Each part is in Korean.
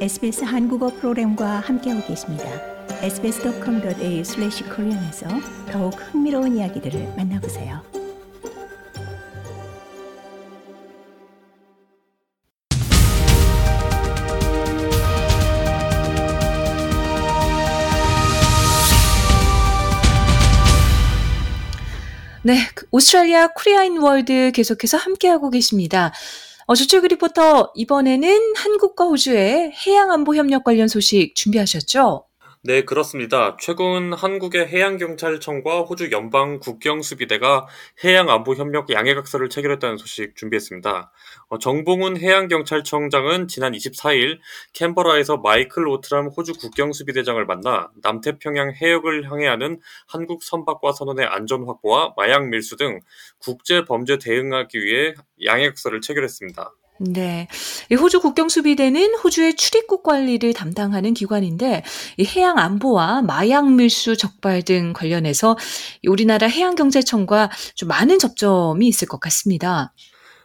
SBS 한국어 프로그램과 함께하고 계십니다. sbs.com.au/korean에서 더욱 흥미로운 이야기들을 만나보세요. 네, 오스트레일리아 코리아 in World 계속해서 함께하고 계십니다. 어, 조철 리포터, 이번에는 한국과 호주의 해양 안보 협력 관련 소식 준비하셨죠? 네, 그렇습니다. 최근 한국의 해양경찰청과 호주 연방국경수비대가 해양안보협력 양해각서를 체결했다는 소식 준비했습니다. 어, 정봉훈 해양경찰청장은 지난 24일 캔버라에서 마이클 오트람 호주 국경수비대장을 만나 남태평양 해역을 항해하는 한국 선박과 선원의 안전 확보와 마약 밀수 등 국제 범죄 대응하기 위해 양해각서를 체결했습니다. 네. 이 호주 국경수비대는 호주의 출입국 관리를 담당하는 기관인데 이 해양 안보와 마약 밀수 적발 등 관련해서 우리나라 해양경찰청과 좀 많은 접점이 있을 것 같습니다.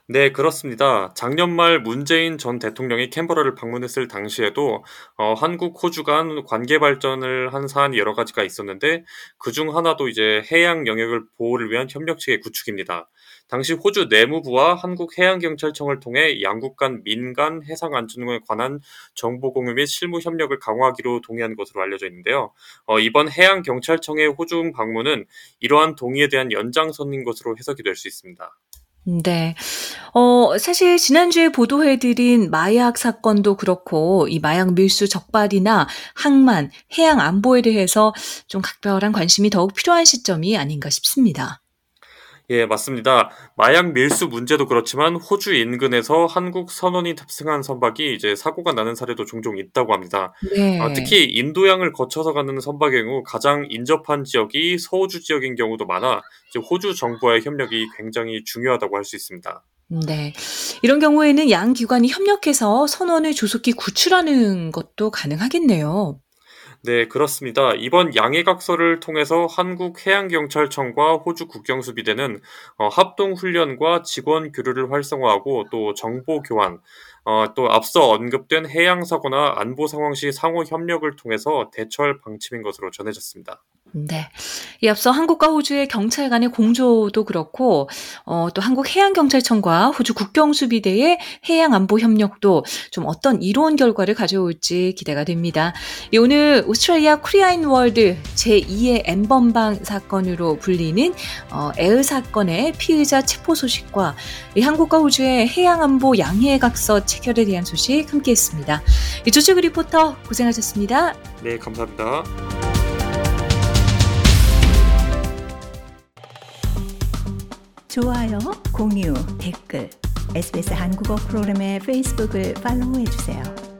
네, 그렇습니다. 작년 말 문재인 전 대통령이 캔버라를 방문했을 당시에도 어, 한국 호주 간 관계 발전을 한 사안이 여러 가지가 있었는데 그중 하나도 이제 해양 영역을 보호를 위한 협력 체계 구축입니다. 당시 호주 내무부와 한국 해양경찰청을 통해 양국 간 민간 해상 안전에 관한 정보 공유 및 실무 협력을 강화하기로 동의한 것으로 알려져 있는데요. 어, 이번 해양경찰청의 호주 방문은 이러한 동의에 대한 연장선인 것으로 해석이 될 수 있습니다. 네. 어, 사실 지난주에 보도해드린 마약 사건도 그렇고, 이 마약 밀수 적발이나 항만, 해양 안보에 대해서 좀 각별한 관심이 더욱 필요한 시점이 아닌가 싶습니다. 예, 맞습니다. 마약 밀수 문제도 그렇지만 호주 인근에서 한국 선원이 탑승한 선박이 이제 사고가 나는 사례도 종종 있다고 합니다. 네. 아, 특히 인도양을 거쳐서 가는 선박의 경우 가장 인접한 지역이 서호주 지역인 경우도 많아 호주 정부와의 협력이 굉장히 중요하다고 할 수 있습니다. 네. 이런 경우에는 양 기관이 협력해서 선원을 조속히 구출하는 것도 가능하겠네요. 네, 그렇습니다. 이번 양해각서를 통해서 한국해양경찰청과 호주 국경수비대는 어, 합동훈련과 직원 교류를 활성화하고 또 정보 교환, 어, 또 앞서 언급된 해양 사고나 안보 상황 시 상호 협력을 통해서 대처할 방침인 것으로 전해졌습니다. 네. 이 앞서 한국과 호주의 경찰 간의 공조도 그렇고, 어, 또 한국해양경찰청과 호주 국경수비대의 해양안보 협력도 좀 어떤 이로운 결과를 가져올지 기대가 됩니다. 예, 오늘 오스트레일리아 코리아 in World 제2의 N번방 사건으로 불리는 어, L 사건의 피의자 체포 소식과 이 한국과 호주의 해양안보 양해각서 체결에 대한 소식 함께했습니다. 조재그 리포터 고생하셨습니다. 네, 감사합니다. 좋아요, 공유, 댓글, SBS 한국어 프로그램의 페이스북을 팔로우해 주세요.